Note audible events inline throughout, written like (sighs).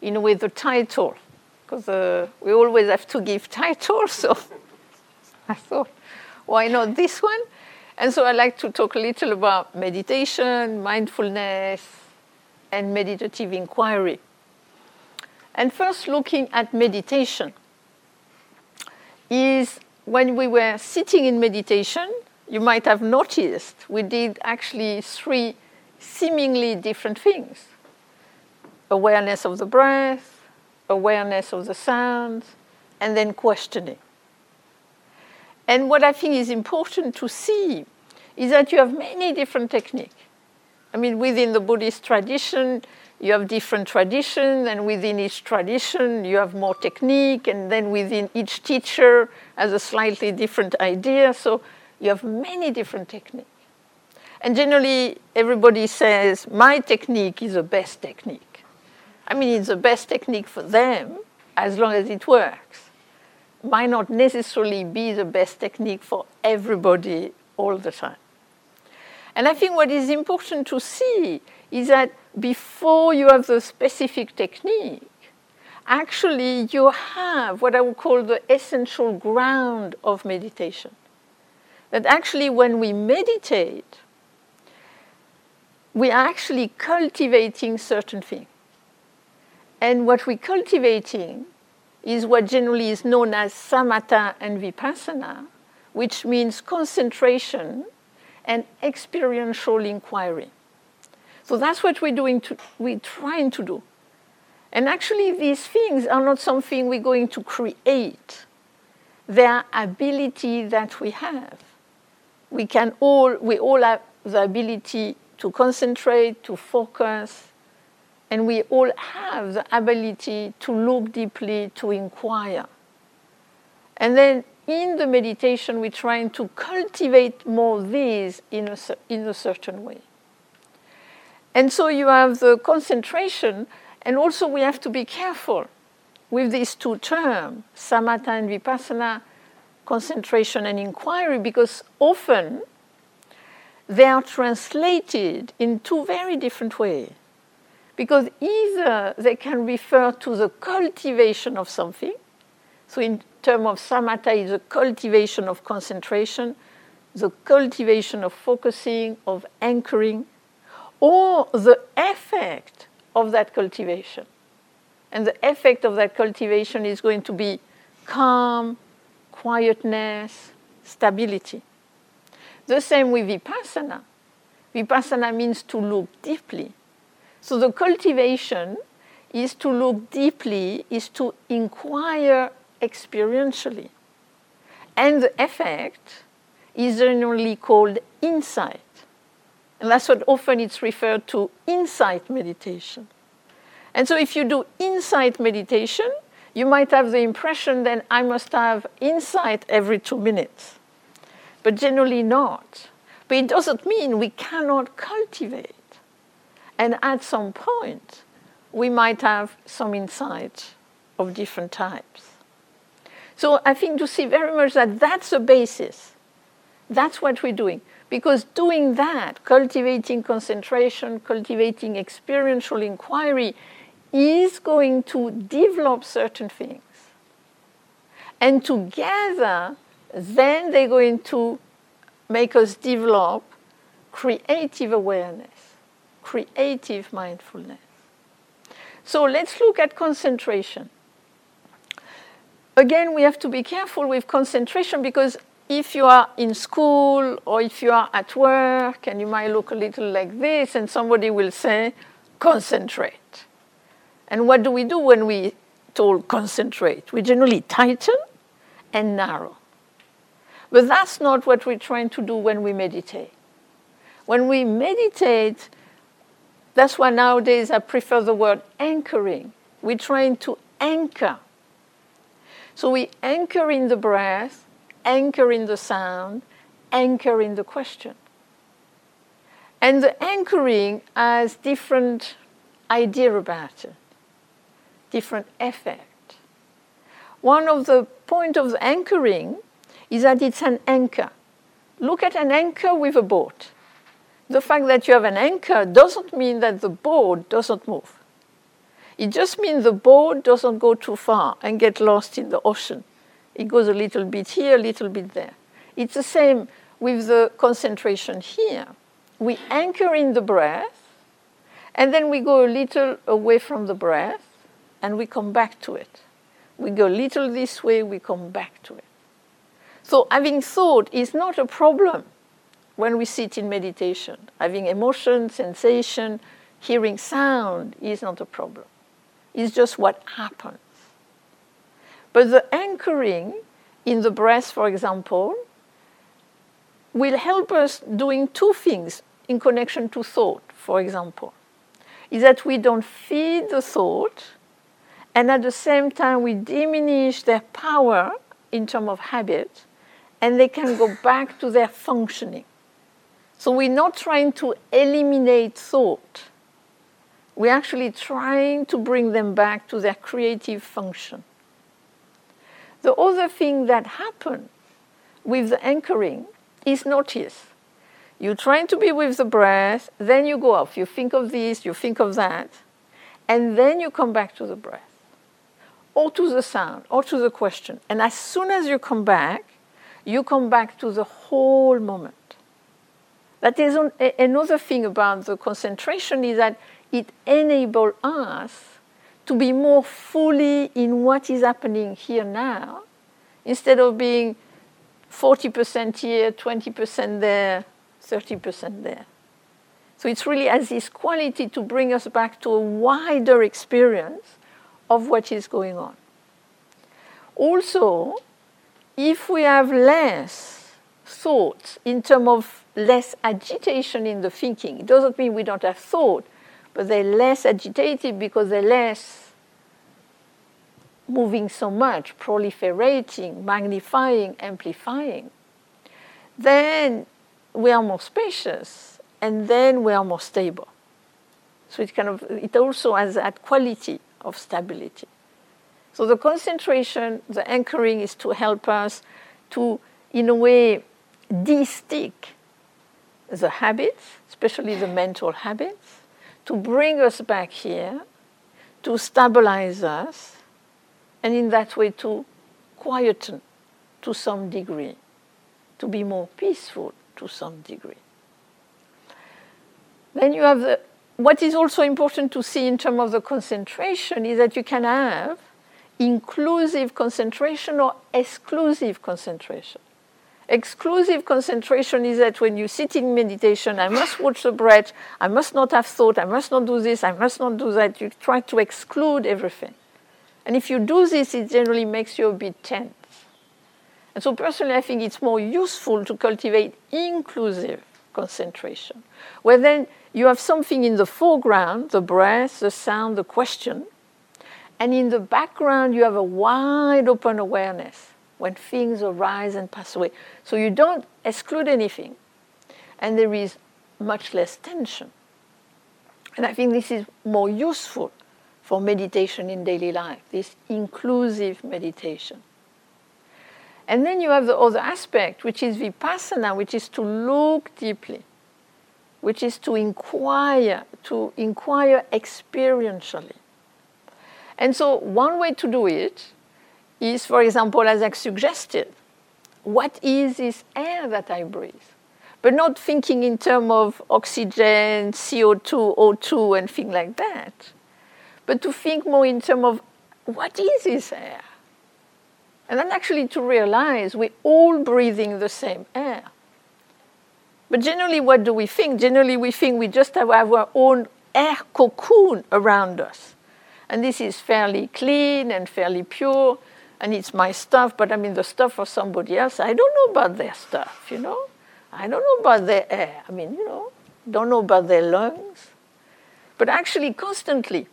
in way, the title, because uh, we always have to give titles. (laughs) So I thought, why not this one? And so I like to talk a little about meditation, mindfulness, and meditative inquiry. And first, looking at meditation, is when we were sitting in meditation, you might have noticed we did actually three seemingly different things awareness of the breath, awareness of the sounds, and then questioning. And what I think is important to see is that you have many different techniques. I mean, within the Buddhist tradition, you have different traditions, and within each tradition, you have more technique, and then within each teacher has a slightly different idea. So you have many different techniques. And generally, everybody says, my technique is the best technique. I mean, it's the best technique for them as long as it works. Might not necessarily be the best technique for everybody all the time. And I think what is important to see is that before you have the specific technique, actually you have what I would call the essential ground of meditation. That actually, when we meditate, we are actually cultivating certain things. And what we're cultivating is what generally is known as samatha and vipassana, which means concentration and experiential inquiry. So that's what we're doing. To, we're trying to do. And actually, these things are not something we're going to create. They are ability that we have. We can all, we all have the ability to concentrate, to focus, and we all have the ability to look deeply, to inquire. And then in the meditation, we're trying to cultivate more these in a, in a certain way. And so you have the concentration, and also we have to be careful with these two terms, samatha and vipassana, concentration and inquiry, because often they are translated in two very different ways. Because either they can refer to the cultivation of something, so in terms of samatha is the cultivation of concentration, the cultivation of focusing, of anchoring, or the effect of that cultivation. And the effect of that cultivation is going to be calm, quietness, stability. The same with vipassana. Vipassana means to look deeply. So the cultivation is to look deeply, is to inquire experientially. And the effect is generally called insight. And that's what often it's referred to insight meditation. And so if you do insight meditation, you might have the impression that I must have insight every two minutes. But generally not. But it doesn't mean we cannot cultivate. And at some point, we might have some insight of different types. So I think to see very much that that's the basis. That's what we're doing. Because doing that, cultivating concentration, cultivating experiential inquiry, is going to develop certain things. And together, then they're going to make us develop creative awareness, creative mindfulness. So let's look at concentration. Again, we have to be careful with concentration because if you are in school or if you are at work and you might look a little like this, and somebody will say, concentrate. And what do we do when we told concentrate? We generally tighten and narrow. But that's not what we're trying to do when we meditate. When we meditate, that's why nowadays I prefer the word anchoring. We're trying to anchor. So we anchor in the breath anchor in the sound, anchor in the question. And the anchoring has different idea about it, different effect. One of the point of the anchoring is that it's an anchor. Look at an anchor with a boat. The fact that you have an anchor doesn't mean that the boat doesn't move. It just means the boat doesn't go too far and get lost in the ocean. It goes a little bit here, a little bit there. It's the same with the concentration here. We anchor in the breath, and then we go a little away from the breath, and we come back to it. We go a little this way, we come back to it. So having thought is not a problem when we sit in meditation. Having emotion, sensation, hearing sound is not a problem. It's just what happens. But the anchoring in the breath, for example, will help us doing two things in connection to thought, for example. Is that we don't feed the thought, and at the same time we diminish their power in terms of habit, and they can go back to their functioning. So we're not trying to eliminate thought. We're actually trying to bring them back to their creative function. The other thing that happens with the anchoring is notice. You're trying to be with the breath, then you go off. You think of this, you think of that, and then you come back to the breath, or to the sound, or to the question. And as soon as you come back, you come back to the whole moment. That is another thing about the concentration is that it enables us to be more fully in what is happening here now, instead of being 40% here, 20% there, 30% there. So it's really as this quality to bring us back to a wider experience of what is going on. Also, if we have less thoughts in terms of less agitation in the thinking, it doesn't mean we don't have thought, but they're less agitated because they're less moving so much, proliferating, magnifying, amplifying, then we are more spacious and then we are more stable. So it kind of it also has that quality of stability. So the concentration, the anchoring is to help us to, in a way, de-stick the habits, especially the mental habits, to bring us back here, to stabilize us, and in that way to quieten to some degree, to be more peaceful to some degree. Then you have the, what is also important to see in terms of the concentration is that you can have inclusive concentration or exclusive concentration. Exclusive concentration is that when you sit in meditation, I must watch the breath, I must not have thought, I must not do this, I must not do that. You try to exclude everything. And if you do this, it generally makes you a bit tense. And so, personally, I think it's more useful to cultivate inclusive concentration, where then you have something in the foreground the breath, the sound, the question, and in the background, you have a wide open awareness when things arise and pass away. So you don't exclude anything, and there is much less tension. And I think this is more useful for meditation in daily life, this inclusive meditation. And then you have the other aspect, which is vipassana, which is to look deeply, which is to inquire, to inquire experientially. And so, one way to do it is, for example, as I suggested, what is this air that I breathe? But not thinking in terms of oxygen, CO2, O2, and things like that but to think more in terms of what is this air? And then actually to realize we're all breathing the same air. But generally, what do we think? Generally, we think we just have our own air cocoon around us. And this is fairly clean and fairly pure, and it's my stuff, but I mean the stuff of somebody else. I don't know about their stuff, you know? I don't know about their air. I mean, you know, don't know about their lungs. But actually, constantly,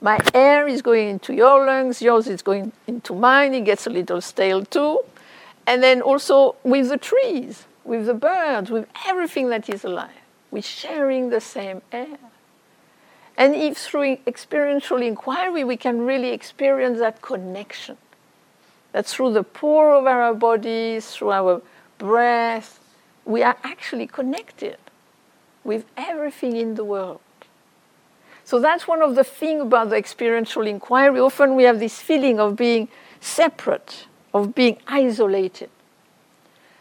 my air is going into your lungs, yours is going into mine, it gets a little stale too. And then also with the trees, with the birds, with everything that is alive, we're sharing the same air. And if through experiential inquiry we can really experience that connection, that through the pore of our bodies, through our breath, we are actually connected with everything in the world. So that's one of the things about the experiential inquiry. Often we have this feeling of being separate, of being isolated.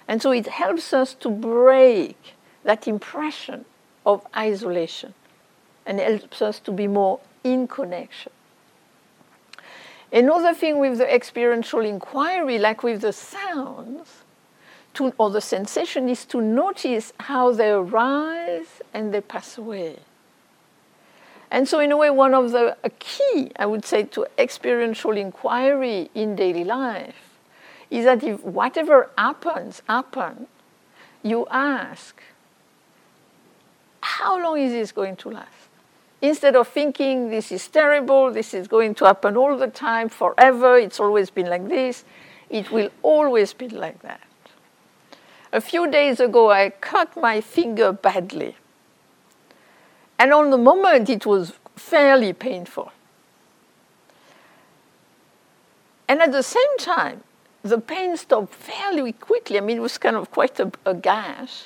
And so it helps us to break that impression of isolation and helps us to be more in connection. Another thing with the experiential inquiry, like with the sounds to, or the sensation, is to notice how they arise and they pass away. And so, in a way, one of the key, I would say, to experiential inquiry in daily life is that if whatever happens, happen, you ask, how long is this going to last? Instead of thinking this is terrible, this is going to happen all the time, forever, it's always been like this, it will always be like that. A few days ago, I cut my finger badly. And on the moment, it was fairly painful. And at the same time, the pain stopped fairly quickly. I mean, it was kind of quite a, a gash.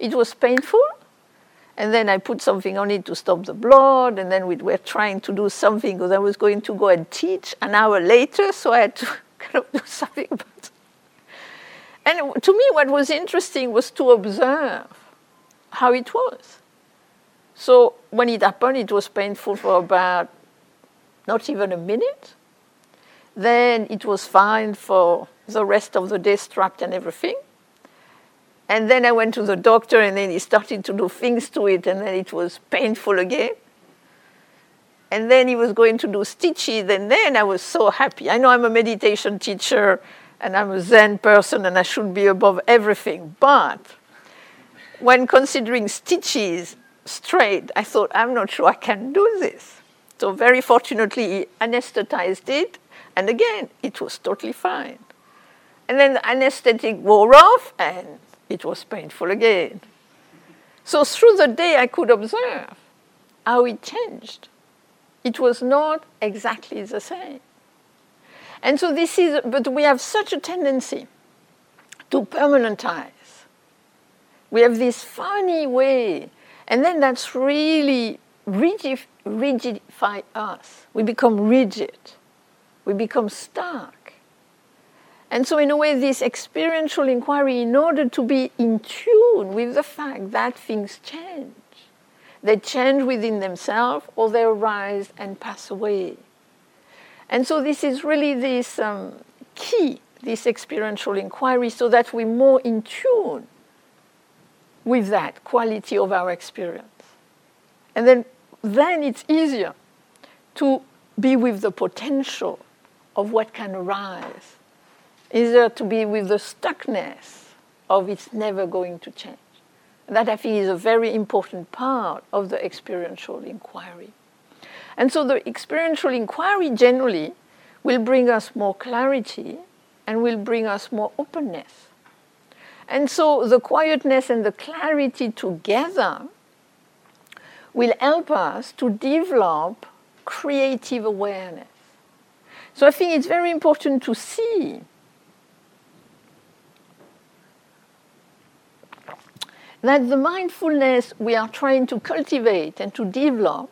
It was painful, and then I put something on it to stop the blood, and then we were trying to do something because I was going to go and teach an hour later, so I had to (laughs) kind of do something about it. And to me, what was interesting was to observe how it was. So when it happened, it was painful for about not even a minute. Then it was fine for the rest of the day, strapped and everything. And then I went to the doctor, and then he started to do things to it, and then it was painful again. And then he was going to do stitches, and then I was so happy. I know I'm a meditation teacher, and I'm a Zen person, and I should be above everything. But when considering stitches straight, I thought, I'm not sure I can do this. So, very fortunately, he anesthetized it, and again, it was totally fine. And then the anesthetic wore off, and it was painful again. So through the day, I could observe how it changed. It was not exactly the same. And so this is, but we have such a tendency to permanentize. We have this funny way, and then that's really rigid, rigidify us. We become rigid. We become stuck. And so, in a way, this experiential inquiry, in order to be in tune with the fact that things change, they change within themselves or they arise and pass away. And so, this is really this um, key, this experiential inquiry, so that we're more in tune with that quality of our experience. And then, then it's easier to be with the potential of what can arise is there to be with the stuckness of it's never going to change. That I think is a very important part of the experiential inquiry. And so the experiential inquiry generally will bring us more clarity and will bring us more openness. And so the quietness and the clarity together will help us to develop creative awareness. So I think it's very important to see that the mindfulness we are trying to cultivate and to develop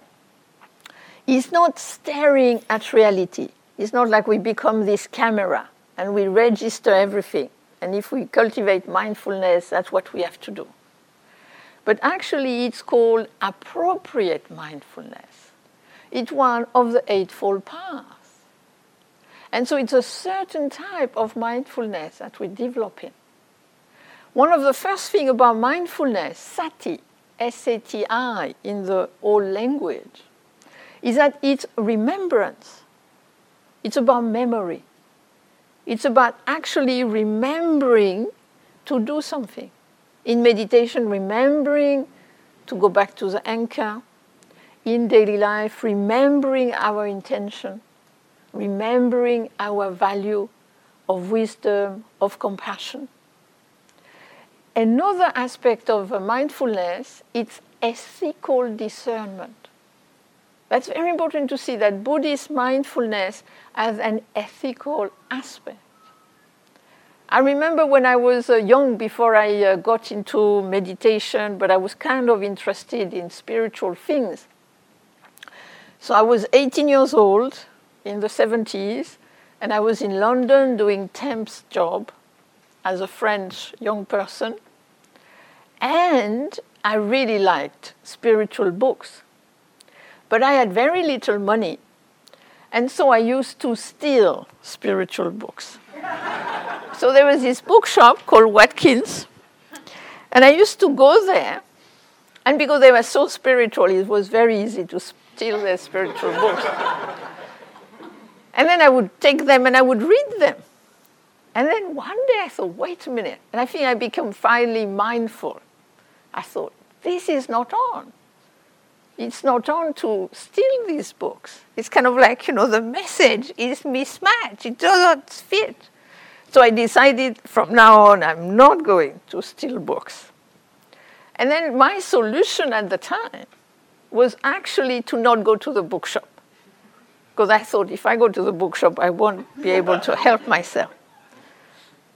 is not staring at reality. It's not like we become this camera and we register everything. And if we cultivate mindfulness, that's what we have to do. But actually, it's called appropriate mindfulness. It's one of the Eightfold Paths. And so it's a certain type of mindfulness that we're developing. One of the first things about mindfulness, sati, S-A-T-I in the old language, is that it's remembrance. It's about memory. It's about actually remembering to do something. In meditation, remembering to go back to the anchor. In daily life, remembering our intention, remembering our value of wisdom, of compassion. Another aspect of mindfulness is ethical discernment. That's very important to see that Buddhist mindfulness has an ethical aspect. I remember when I was uh, young, before I uh, got into meditation, but I was kind of interested in spiritual things. So I was 18 years old in the 70s, and I was in London doing temp's job as a French young person. And I really liked spiritual books. But I had very little money. And so I used to steal spiritual books. (laughs) so there was this bookshop called Watkins. And I used to go there. And because they were so spiritual, it was very easy to steal their spiritual books. (laughs) and then I would take them and I would read them. And then one day I thought, wait a minute. And I think I became finally mindful. I thought, this is not on. It's not on to steal these books. It's kind of like, you know, the message is mismatched. It doesn't fit. So I decided from now on, I'm not going to steal books. And then my solution at the time was actually to not go to the bookshop. Because I thought if I go to the bookshop, I won't be able to help myself.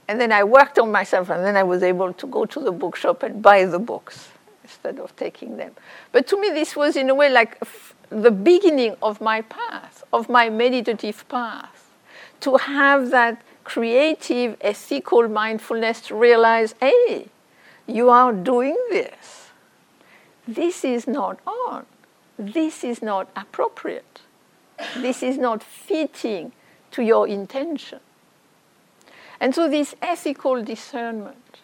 And then I worked on myself, and then I was able to go to the bookshop and buy the books instead of taking them. But to me, this was in a way like f- the beginning of my path, of my meditative path, to have that creative, ethical mindfulness to realize hey, you are doing this. This is not on. This is not appropriate. This is not fitting to your intention. And so, this ethical discernment.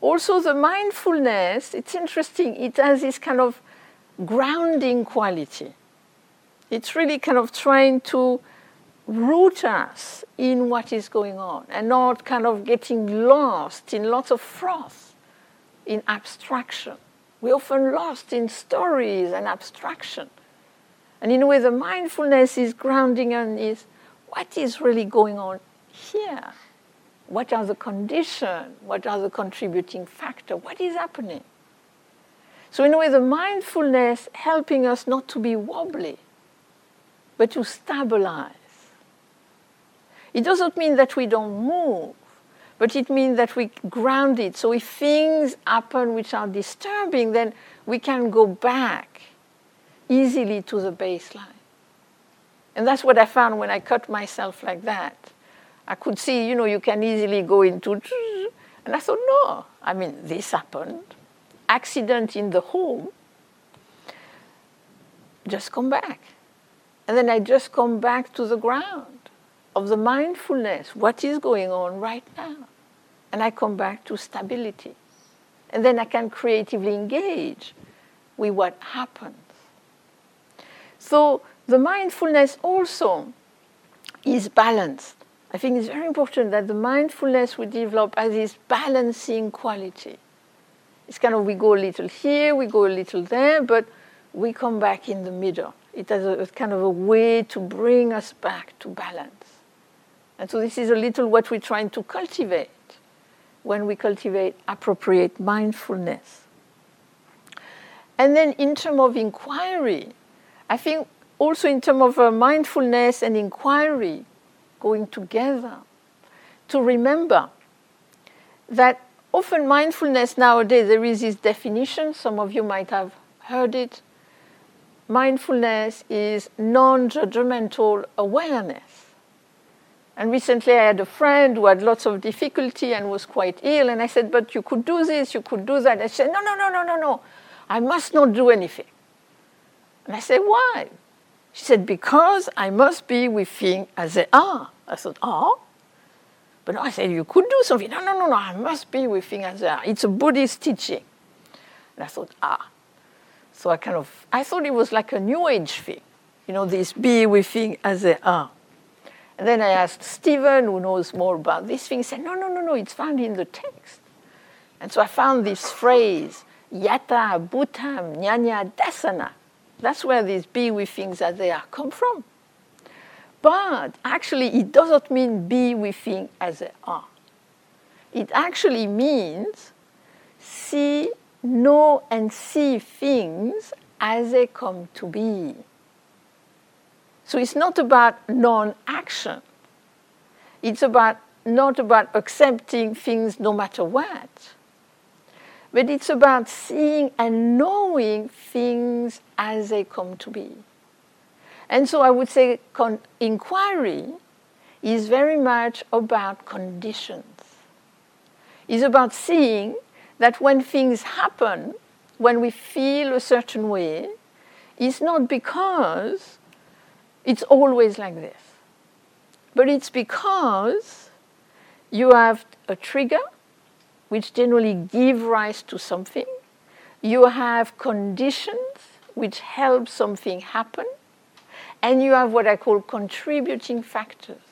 Also, the mindfulness, it's interesting, it has this kind of grounding quality. It's really kind of trying to root us in what is going on and not kind of getting lost in lots of froth, in abstraction. We're often lost in stories and abstraction. And in a way, the mindfulness is grounding on is what is really going on here? What are the conditions? What are the contributing factors? What is happening? So, in a way, the mindfulness helping us not to be wobbly, but to stabilize. It doesn't mean that we don't move, but it means that we ground it. So, if things happen which are disturbing, then we can go back easily to the baseline. And that's what I found when I cut myself like that. I could see, you know, you can easily go into. And I thought, no, I mean, this happened. Accident in the home. Just come back. And then I just come back to the ground of the mindfulness. What is going on right now? And I come back to stability. And then I can creatively engage with what happens. So the mindfulness also is balanced. I think it's very important that the mindfulness we develop has this balancing quality. It's kind of we go a little here, we go a little there, but we come back in the middle. It has a, a kind of a way to bring us back to balance. And so this is a little what we're trying to cultivate when we cultivate appropriate mindfulness. And then in terms of inquiry, I think also in terms of uh, mindfulness and inquiry, going together to remember that often mindfulness nowadays there is this definition some of you might have heard it. Mindfulness is non-judgmental awareness. And recently i had a friend who had lots of difficulty and was quite ill and i said but you could do this you could do that. I said no no no no no no. I must not do anything. And i said why she said, Because I must be with things as they are. I thought, Oh. But I said, You could do something. No, no, no, no, I must be with things as they are. It's a Buddhist teaching. And I thought, Ah. So I kind of, I thought it was like a New Age thing, you know, this be with things as they are. And then I asked Stephen, who knows more about this thing, he said, No, no, no, no, it's found in the text. And so I found this phrase, Yatha Bhutam Nyana Dassana that's where these be things as they are come from. But actually, it doesn't mean be with things as they are. It actually means see, know, and see things as they come to be. So it's not about non action. It's about not about accepting things no matter what but it's about seeing and knowing things as they come to be. And so I would say con- inquiry is very much about conditions. It's about seeing that when things happen, when we feel a certain way, it's not because it's always like this, but it's because you have a trigger which generally give rise to something. You have conditions which help something happen. And you have what I call contributing factors.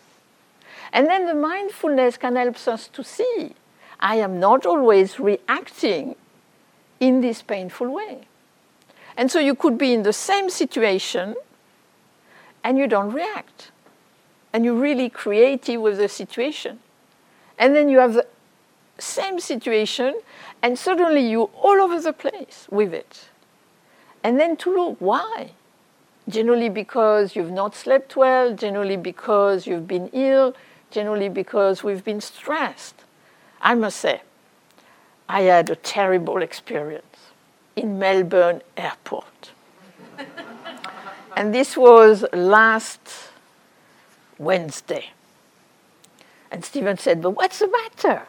And then the mindfulness can help us to see I am not always reacting in this painful way. And so you could be in the same situation and you don't react. And you're really creative with the situation. And then you have the same situation and suddenly you're all over the place with it. And then to look why? Generally because you've not slept well, generally because you've been ill, generally because we've been stressed. I must say, I had a terrible experience in Melbourne airport. and this was last Wednesday. And Stephen said, But what's the matter?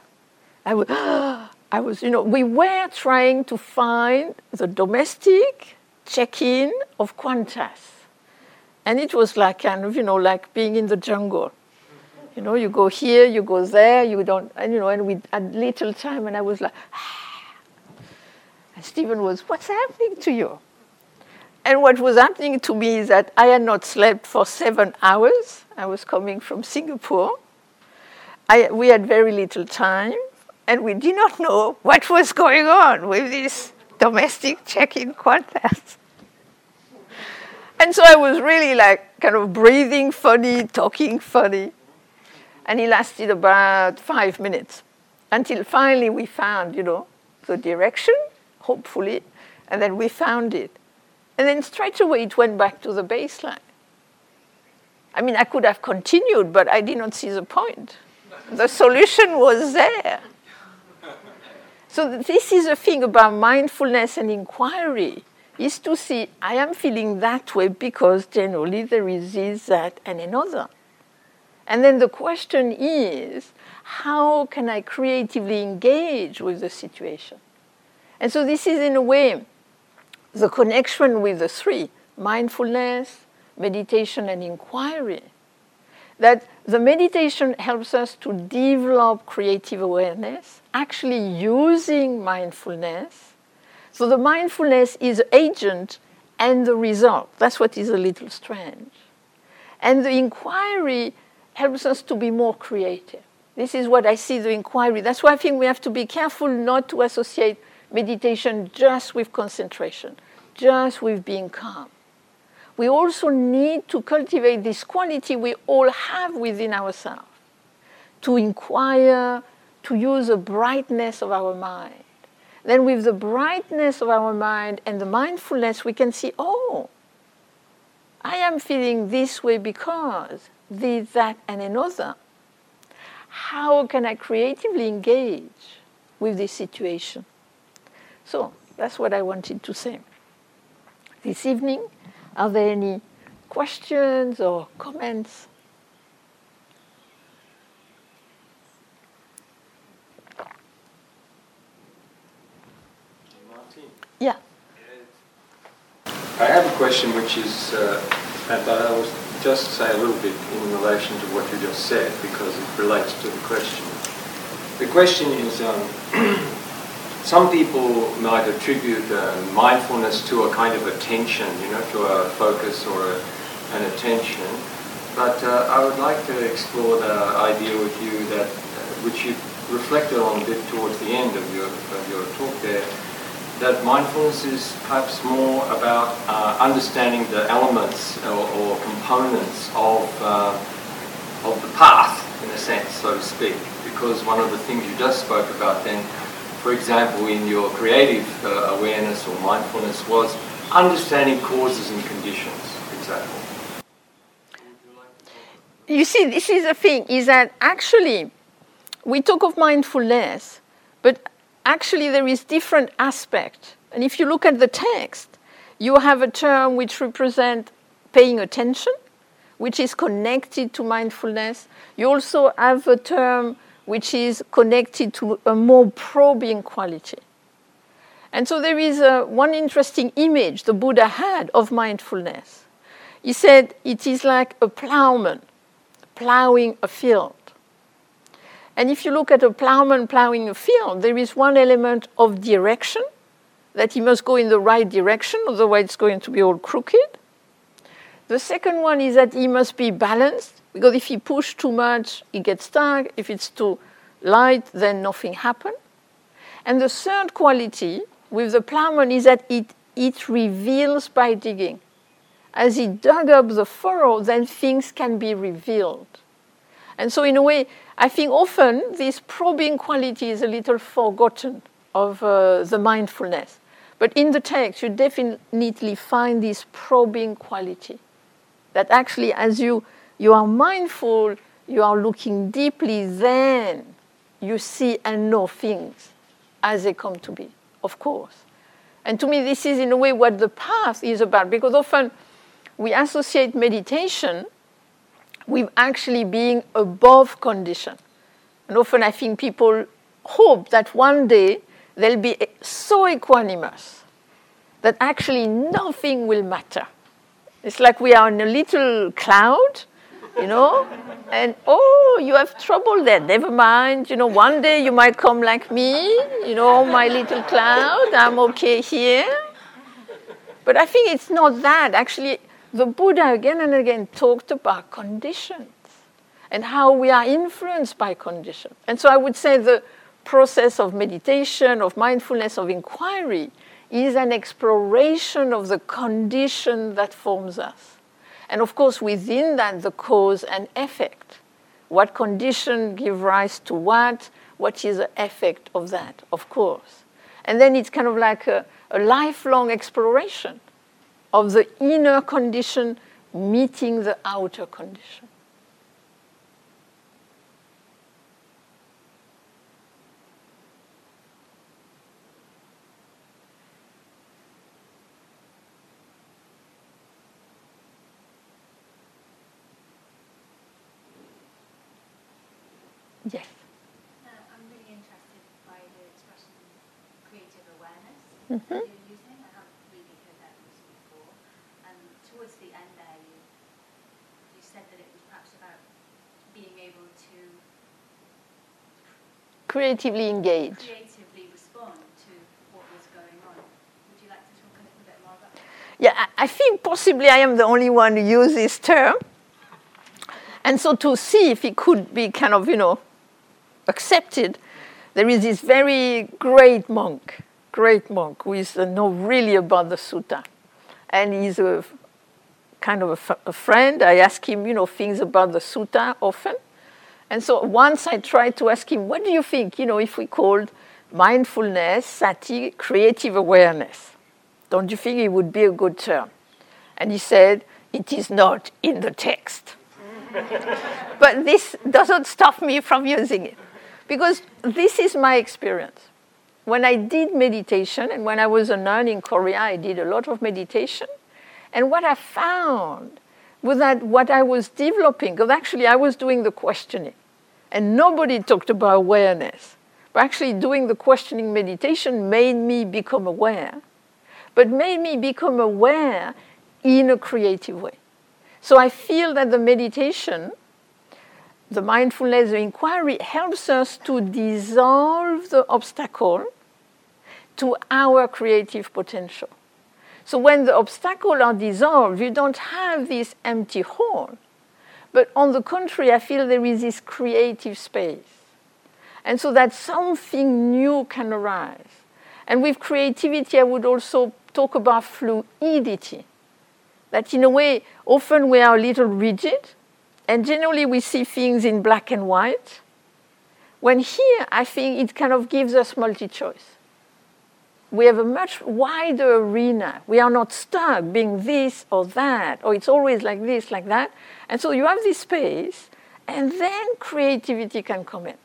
I was, (gasps) I was, you know, we were trying to find the domestic check in of Qantas. And it was like kind of, you know, like being in the jungle. You know, you go here, you go there, you don't, and you know, and we had little time, and I was like, ah. (sighs) and Stephen was, what's happening to you? And what was happening to me is that I had not slept for seven hours. I was coming from Singapore. I, we had very little time, and we did not know what was going on with this domestic check-in Qantas. And so I was really like kind of breathing funny, talking funny. And it lasted about five minutes until finally we found, you know, the direction, hopefully, and then we found it. And then straight away it went back to the baseline. I mean, I could have continued, but I did not see the point. The solution was there. So this is a thing about mindfulness and inquiry, is to see, I am feeling that way because generally there is this, that, and another. And then the question is how can I creatively engage with the situation? And so this is, in a way, the connection with the three mindfulness, meditation, and inquiry. That the meditation helps us to develop creative awareness, actually using mindfulness. So the mindfulness is agent and the result. That's what is a little strange. And the inquiry helps us to be more creative. This is what I see the inquiry. That's why I think we have to be careful not to associate meditation just with concentration, just with being calm. We also need to cultivate this quality we all have within ourselves to inquire, to use the brightness of our mind. Then, with the brightness of our mind and the mindfulness, we can see, oh, I am feeling this way because this, that, and another. How can I creatively engage with this situation? So that's what I wanted to say. This evening, are there any questions or comments? Yeah. I have a question which is, uh, I was just say a little bit in relation to what you just said because it relates to the question. The question is, um, (clears throat) some people might attribute uh, mindfulness to a kind of attention, you know, to a focus or a, an attention. But uh, I would like to explore the idea with you that, uh, which you reflected on a bit towards the end of your, of your talk there, that mindfulness is perhaps more about uh, understanding the elements or, or components of, uh, of the path, in a sense, so to speak. Because one of the things you just spoke about then, for example, in your creative uh, awareness or mindfulness, was understanding causes and conditions, exactly. You see, this is the thing, is that actually we talk of mindfulness, but actually there is different aspect. And if you look at the text, you have a term which represents paying attention, which is connected to mindfulness. You also have a term which is connected to a more probing quality. And so there is a, one interesting image the Buddha had of mindfulness. He said it is like a plowman plowing a field. And if you look at a plowman plowing a field, there is one element of direction, that he must go in the right direction, otherwise it's going to be all crooked. The second one is that he must be balanced, because if he pushes too much, he gets stuck. If it's too light, then nothing happens. And the third quality with the plowman is that it, it reveals by digging. As he dug up the furrow, then things can be revealed. And so, in a way, I think often this probing quality is a little forgotten of uh, the mindfulness. But in the text, you definitely find this probing quality. That actually, as you, you are mindful, you are looking deeply, then you see and know things as they come to be, of course. And to me, this is in a way what the path is about, because often we associate meditation with actually being above condition. And often I think people hope that one day they'll be so equanimous that actually nothing will matter. It's like we are in a little cloud, you know, and oh, you have trouble there. Never mind, you know, one day you might come like me, you know, my little cloud, I'm okay here. But I think it's not that. Actually, the Buddha again and again talked about conditions and how we are influenced by conditions. And so I would say the process of meditation, of mindfulness, of inquiry is an exploration of the condition that forms us. And of course, within that, the cause and effect. What condition give rise to what? What is the effect of that, of course. And then it's kind of like a, a lifelong exploration of the inner condition meeting the outer condition. Yes. Uh, I'm really interested by the expression creative awareness Mhm. that you're using. I haven't really heard that used before. And towards the end there, you you said that it was perhaps about being able to Creatively engage. creatively respond to what was going on. Would you like to talk a little bit more about that? Yeah, I think possibly I am the only one who uses this term. And so to see if it could be kind of, you know, accepted, there is this very great monk, great monk, who is uh, know really about the sutta. And he's a kind of a, f- a friend. I ask him, you know, things about the sutta often. And so once I tried to ask him, what do you think, you know, if we called mindfulness, sati, creative awareness? Don't you think it would be a good term? And he said, it is not in the text. (laughs) but this doesn't stop me from using it because this is my experience. When I did meditation and when I was a nun in Korea, I did a lot of meditation. And what I found was that what I was developing, because actually I was doing the questioning, and nobody talked about awareness. But actually, doing the questioning meditation made me become aware, but made me become aware in a creative way. So I feel that the meditation, the mindfulness, the inquiry helps us to dissolve the obstacle to our creative potential. So when the obstacles are dissolved, you don't have this empty hole. But on the contrary, I feel there is this creative space. And so that something new can arise. And with creativity, I would also talk about fluidity. That in a way, often we are a little rigid, and generally we see things in black and white. When here, I think it kind of gives us multi choice. We have a much wider arena. We are not stuck being this or that, or it's always like this, like that. And so you have this space, and then creativity can come in.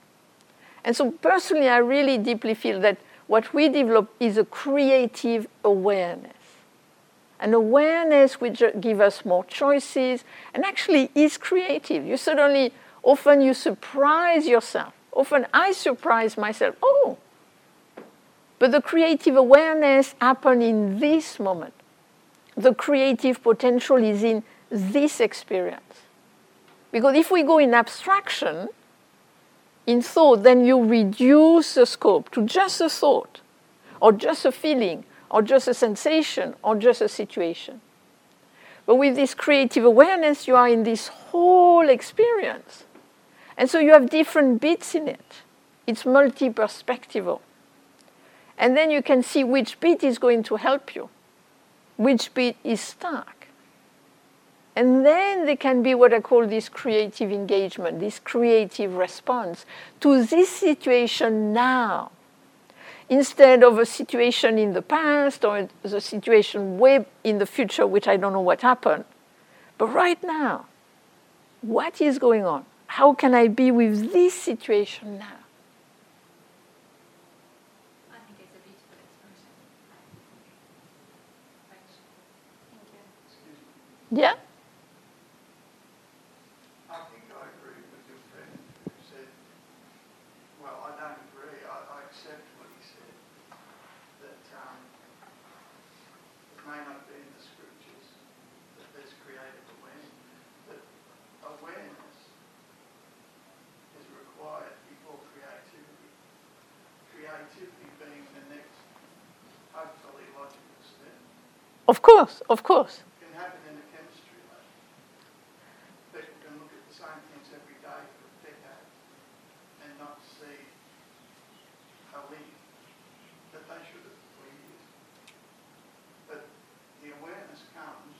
And so, personally, I really deeply feel that what we develop is a creative awareness. an awareness which gives us more choices and actually is creative. You suddenly, often you surprise yourself. Often I surprise myself. Oh, but the creative awareness happens in this moment. The creative potential is in this experience. Because if we go in abstraction, in thought, then you reduce the scope to just a thought, or just a feeling, or just a sensation, or just a situation. But with this creative awareness, you are in this whole experience. And so you have different bits in it. It's multi perspectival. And then you can see which bit is going to help you, which bit is stuck. And then there can be what I call this creative engagement, this creative response to this situation now. Instead of a situation in the past or the situation way in the future, which I don't know what happened. But right now, what is going on? How can I be with this situation now? Yeah? I think I agree with your friend who said, well, I don't agree, I, I accept what he said, that um, it may not be in the scriptures that there's creative awareness, but awareness is required before creativity. Creativity being the next, hopefully, logical step. Of course, of course. It can happen in a chemistry lab. People can look at the same things every day for decades and not see a link that they should have for years. But the awareness comes,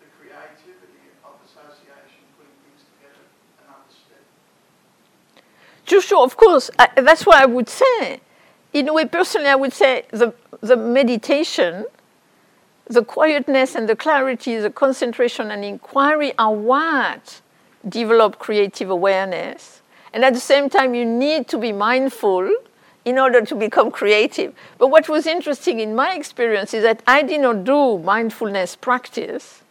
the creativity of association, putting things together, another step. Sure, sure, of course. I, that's what I would say. In a way, personally, I would say the, the meditation, the quietness and the clarity, the concentration and inquiry are what develop creative awareness. And at the same time, you need to be mindful in order to become creative. But what was interesting in my experience is that I did not do mindfulness practice,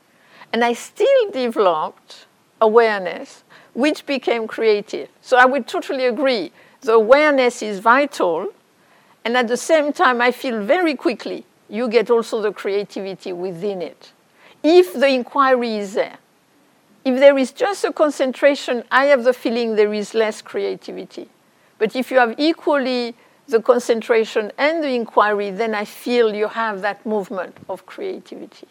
and I still developed awareness, which became creative. So I would totally agree. The awareness is vital, and at the same time, I feel very quickly you get also the creativity within it. If the inquiry is there, if there is just a concentration, I have the feeling there is less creativity. But if you have equally the concentration and the inquiry, then I feel you have that movement of creativity.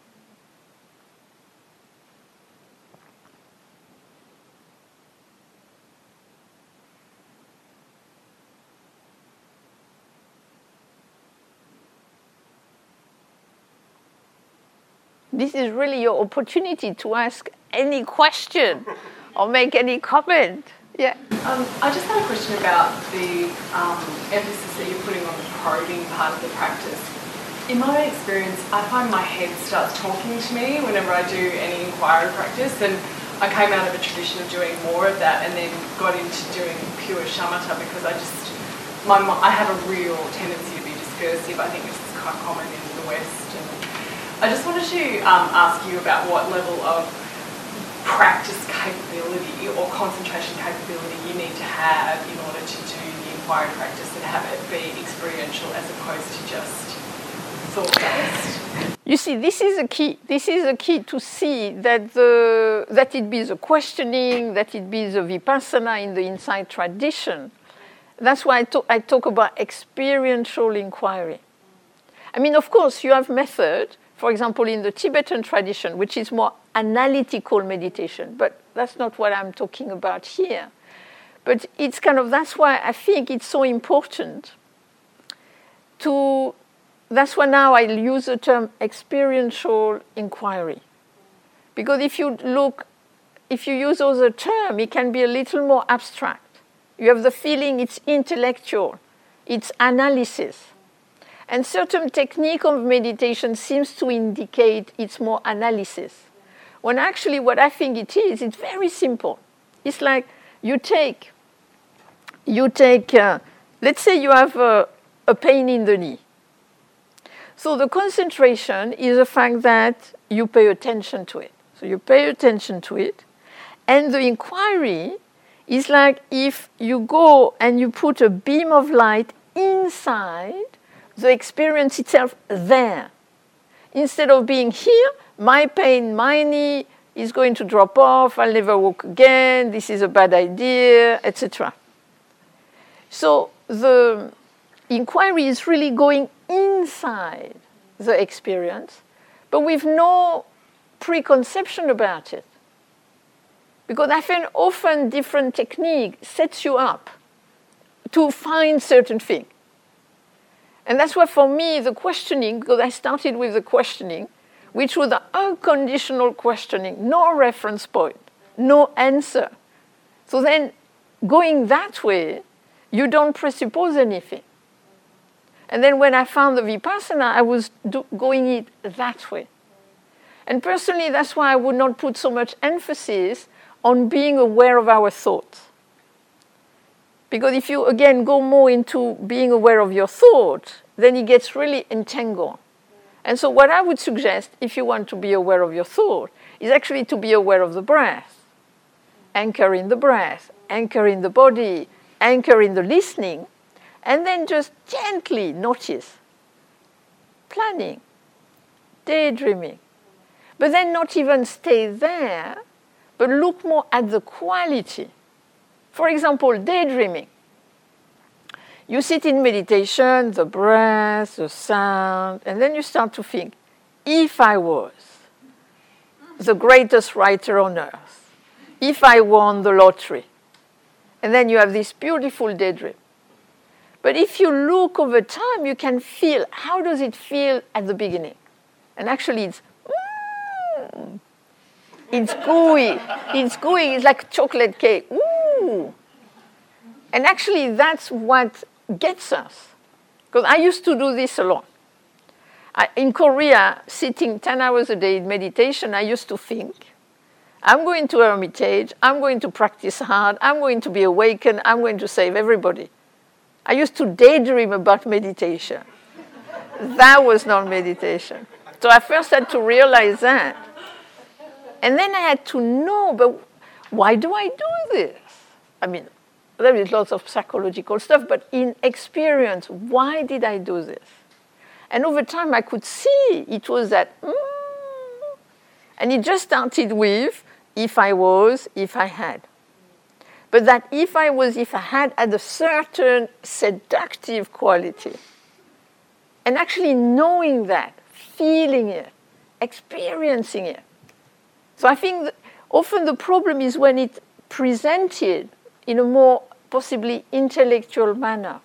This is really your opportunity to ask any question or make any comment. Yeah. Um, I just had a question about the um, emphasis that you're putting on the probing part of the practice. In my experience, I find my head starts talking to me whenever I do any inquiry practice, and I came out of a tradition of doing more of that, and then got into doing pure shamatha because I just my I have a real tendency to be discursive. I think this is quite common in the West, and I just wanted to um, ask you about what level of practice capability or concentration capability you need to have in order to do the inquiry practice and have it be experiential as opposed to just thought based. You see, this is a key. This is a key to see that the that it be the questioning, that it be the vipassana in the insight tradition. That's why I talk, I talk about experiential inquiry. I mean, of course, you have method. For example, in the Tibetan tradition, which is more analytical meditation, but that's not what I'm talking about here. But it's kind of that's why I think it's so important to that's why now I use the term experiential inquiry. Because if you look, if you use other term, it can be a little more abstract. You have the feeling it's intellectual, it's analysis. And certain technique of meditation seems to indicate it's more analysis. When actually what I think it is, it's very simple. It's like you take, you take, uh, let's say you have a, a pain in the knee. So the concentration is the fact that you pay attention to it. So you pay attention to it. And the inquiry is like if you go and you put a beam of light inside the experience itself there. Instead of being here, my pain, my knee is going to drop off, I'll never walk again, this is a bad idea, etc. So the inquiry is really going inside the experience, but with no preconception about it. Because I find often different technique sets you up to find certain thing. And that's why for me the questioning, because I started with the questioning, which was the unconditional questioning, no reference point, no answer. So then going that way, you don't presuppose anything. And then when I found the Vipassana, I was do- going it that way. And personally, that's why I would not put so much emphasis on being aware of our thoughts. Because if you again go more into being aware of your thought, then it gets really entangled. And so, what I would suggest, if you want to be aware of your thought, is actually to be aware of the breath. Anchor in the breath, anchor in the body, anchor in the listening, and then just gently notice planning, daydreaming. But then not even stay there, but look more at the quality. For example, daydreaming. You sit in meditation, the breath, the sound, and then you start to think if I was the greatest writer on earth, if I won the lottery, and then you have this beautiful daydream. But if you look over time, you can feel how does it feel at the beginning? And actually, it's mm, it's gooey, it's gooey, it's like chocolate cake. And actually, that's what gets us. Because I used to do this a lot. I, in Korea, sitting 10 hours a day in meditation, I used to think, I'm going to Hermitage, I'm going to practice hard, I'm going to be awakened, I'm going to save everybody. I used to daydream about meditation. (laughs) that was not meditation. So I first had to realize that. And then I had to know, but why do I do this? I mean, there is lots of psychological stuff, but in experience, why did I do this? And over time, I could see it was that, mm, and it just started with if I was, if I had. But that if I was, if I had, had a certain seductive quality. And actually knowing that, feeling it, experiencing it. So I think often the problem is when it's presented in a more possibly intellectual manner.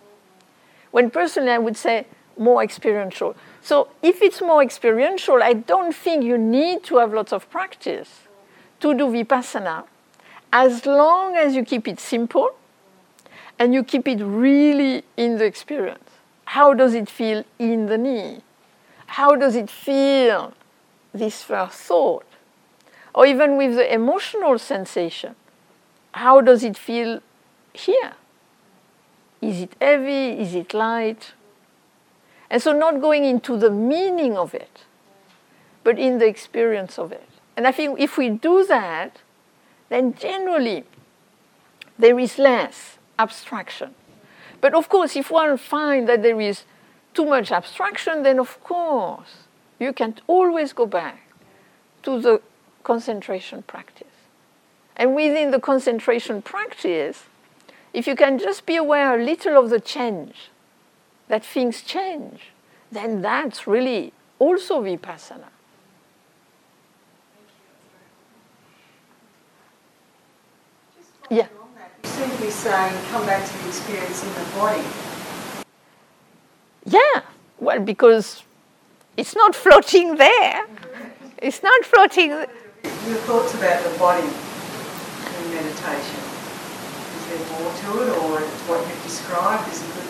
When personally I would say more experiential. So if it's more experiential, I don't think you need to have lots of practice to do vipassana as long as you keep it simple and you keep it really in the experience. How does it feel in the knee? How does it feel this first thought? Or even with the emotional sensation, how does it feel here? Is it heavy? Is it light? And so, not going into the meaning of it, but in the experience of it. And I think if we do that, then generally there is less abstraction. But of course, if one finds that there is too much abstraction, then of course you can always go back to the concentration practice. And within the concentration practice, if you can just be aware a little of the change, that things change, then that's really also vipassana. Yeah. You seem to be saying come back to the experience in the body. Yeah, well, because it's not floating there. It's not floating. Your thoughts about the body meditation. Is there more to it, or what you've described is a good?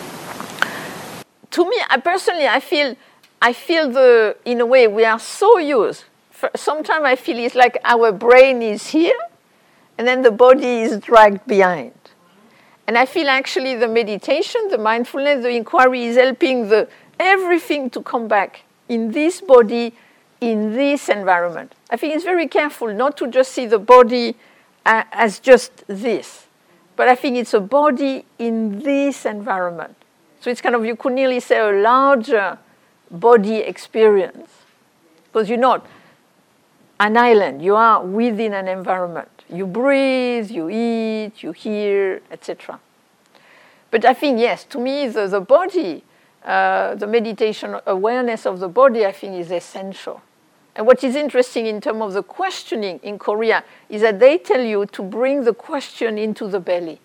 To me, I personally, I feel, I feel the, in a way, we are so used. Sometimes I feel it's like our brain is here, and then the body is dragged behind. And I feel actually the meditation, the mindfulness, the inquiry is helping the everything to come back in this body, in this environment. I think it's very careful not to just see the body as just this, but I think it's a body in this environment. So it's kind of, you could nearly say, a larger body experience because you're not an island, you are within an environment. You breathe, you eat, you hear, etc. But I think, yes, to me, the, the body, uh, the meditation awareness of the body, I think, is essential. And what is interesting in terms of the questioning in Korea is that they tell you to bring the question into the belly.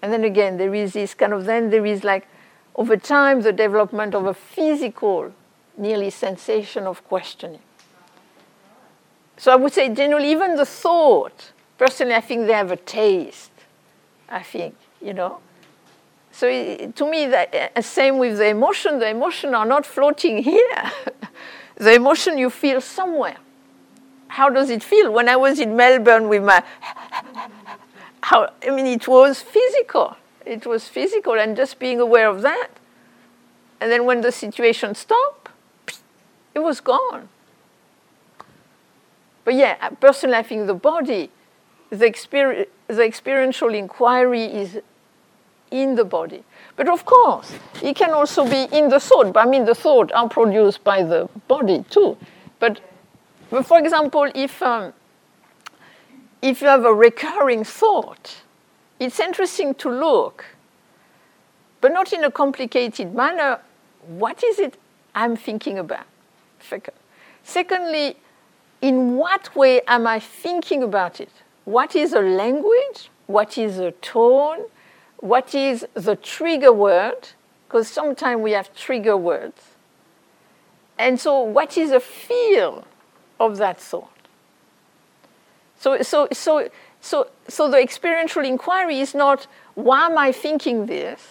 And then again, there is this kind of, then there is like, over time, the development of a physical, nearly sensation of questioning. So I would say, generally, even the thought, personally, I think they have a taste. I think, you know. So it, to me, the uh, same with the emotion. The emotion are not floating here. (laughs) the emotion you feel somewhere. How does it feel? When I was in Melbourne with my, how I mean, it was physical. It was physical, and just being aware of that. And then when the situation stopped, it was gone. But yeah, personally, I think the body, the, the experiential inquiry is in the body. But of course, it can also be in the thought. But I mean, the thought are produced by the body too. But, but for example, if, um, if you have a recurring thought, it's interesting to look, but not in a complicated manner. What is it I'm thinking about? Secondly, in what way am I thinking about it? What is a language? What is a tone? What is the trigger word? Because sometimes we have trigger words. And so, what is the feel of that thought? So, so, so, so, so the experiential inquiry is not why am I thinking this,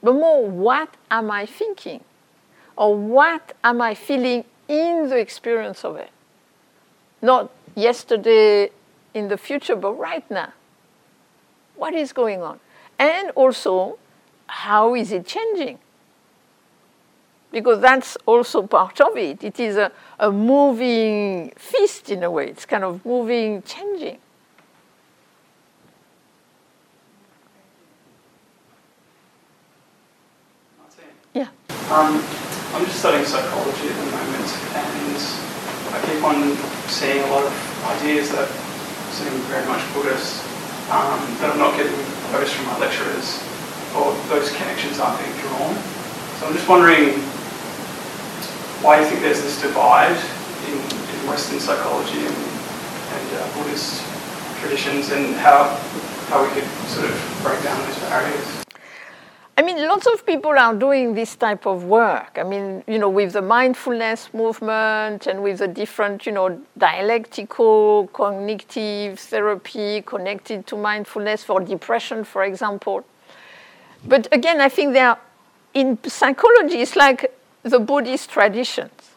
but more what am I thinking? Or what am I feeling in the experience of it? not yesterday in the future, but right now. What is going on? And also, how is it changing? Because that's also part of it. It is a, a moving feast in a way, it's kind of moving, changing. Yeah. Um, I'm just studying psychology at the moment, and I keep on seeing a lot of ideas that seem very much Buddhist um, that I'm not getting those from my lecturers, or those connections aren't being drawn. So I'm just wondering why you think there's this divide in, in Western psychology and, and uh, Buddhist traditions, and how how we could sort of break down those barriers. I mean, lots of people are doing this type of work. I mean, you know, with the mindfulness movement and with the different, you know, dialectical, cognitive therapy connected to mindfulness for depression, for example. But again, I think they are, in psychology, it's like the Buddhist traditions.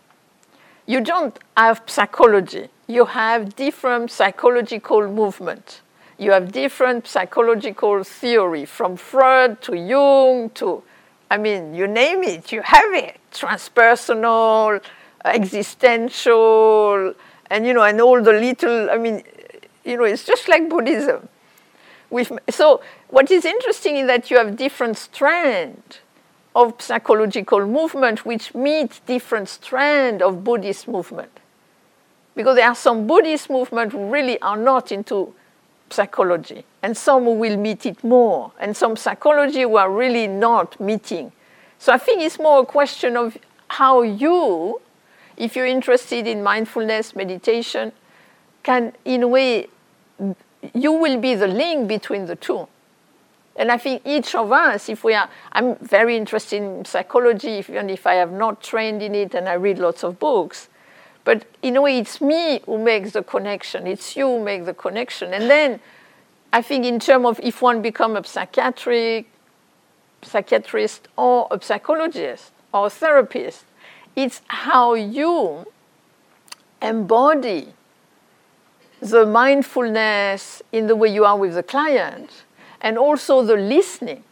You don't have psychology, you have different psychological movements you have different psychological theory from Freud to Jung to, I mean, you name it, you have it. Transpersonal, existential, and you know, and all the little, I mean, you know, it's just like Buddhism. So what is interesting is that you have different strands of psychological movement which meet different strands of Buddhist movement. Because there are some Buddhist movement who really are not into psychology, and some will meet it more, and some psychology who are really not meeting. So I think it's more a question of how you, if you're interested in mindfulness, meditation, can, in a way, you will be the link between the two. And I think each of us, if we are, I'm very interested in psychology, even if I have not trained in it and I read lots of books. But in a way, it's me who makes the connection. It's you who make the connection. And then I think in terms of if one become a psychiatric, psychiatrist or a psychologist or a therapist, it's how you embody the mindfulness in the way you are with the client and also the listening.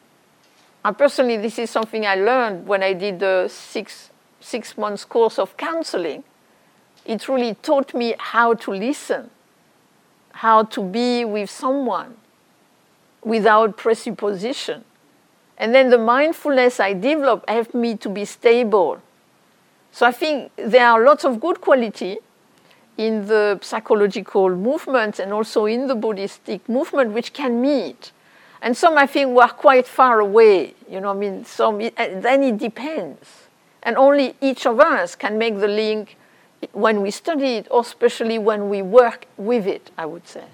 And personally, this is something I learned when I did the six six months course of counseling, it really taught me how to listen, how to be with someone without presupposition. And then the mindfulness I developed helped me to be stable. So I think there are lots of good quality in the psychological movement and also in the Buddhistic movement which can meet. And some I think were quite far away, you know, I mean, some, uh, then it depends. And only each of us can make the link when we study it, or especially when we work with it, I would say.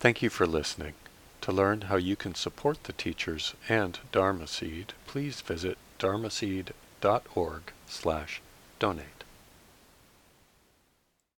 Thank you for listening. To learn how you can support the teachers and Dharma Seed, please visit dharmaseed.org slash donate.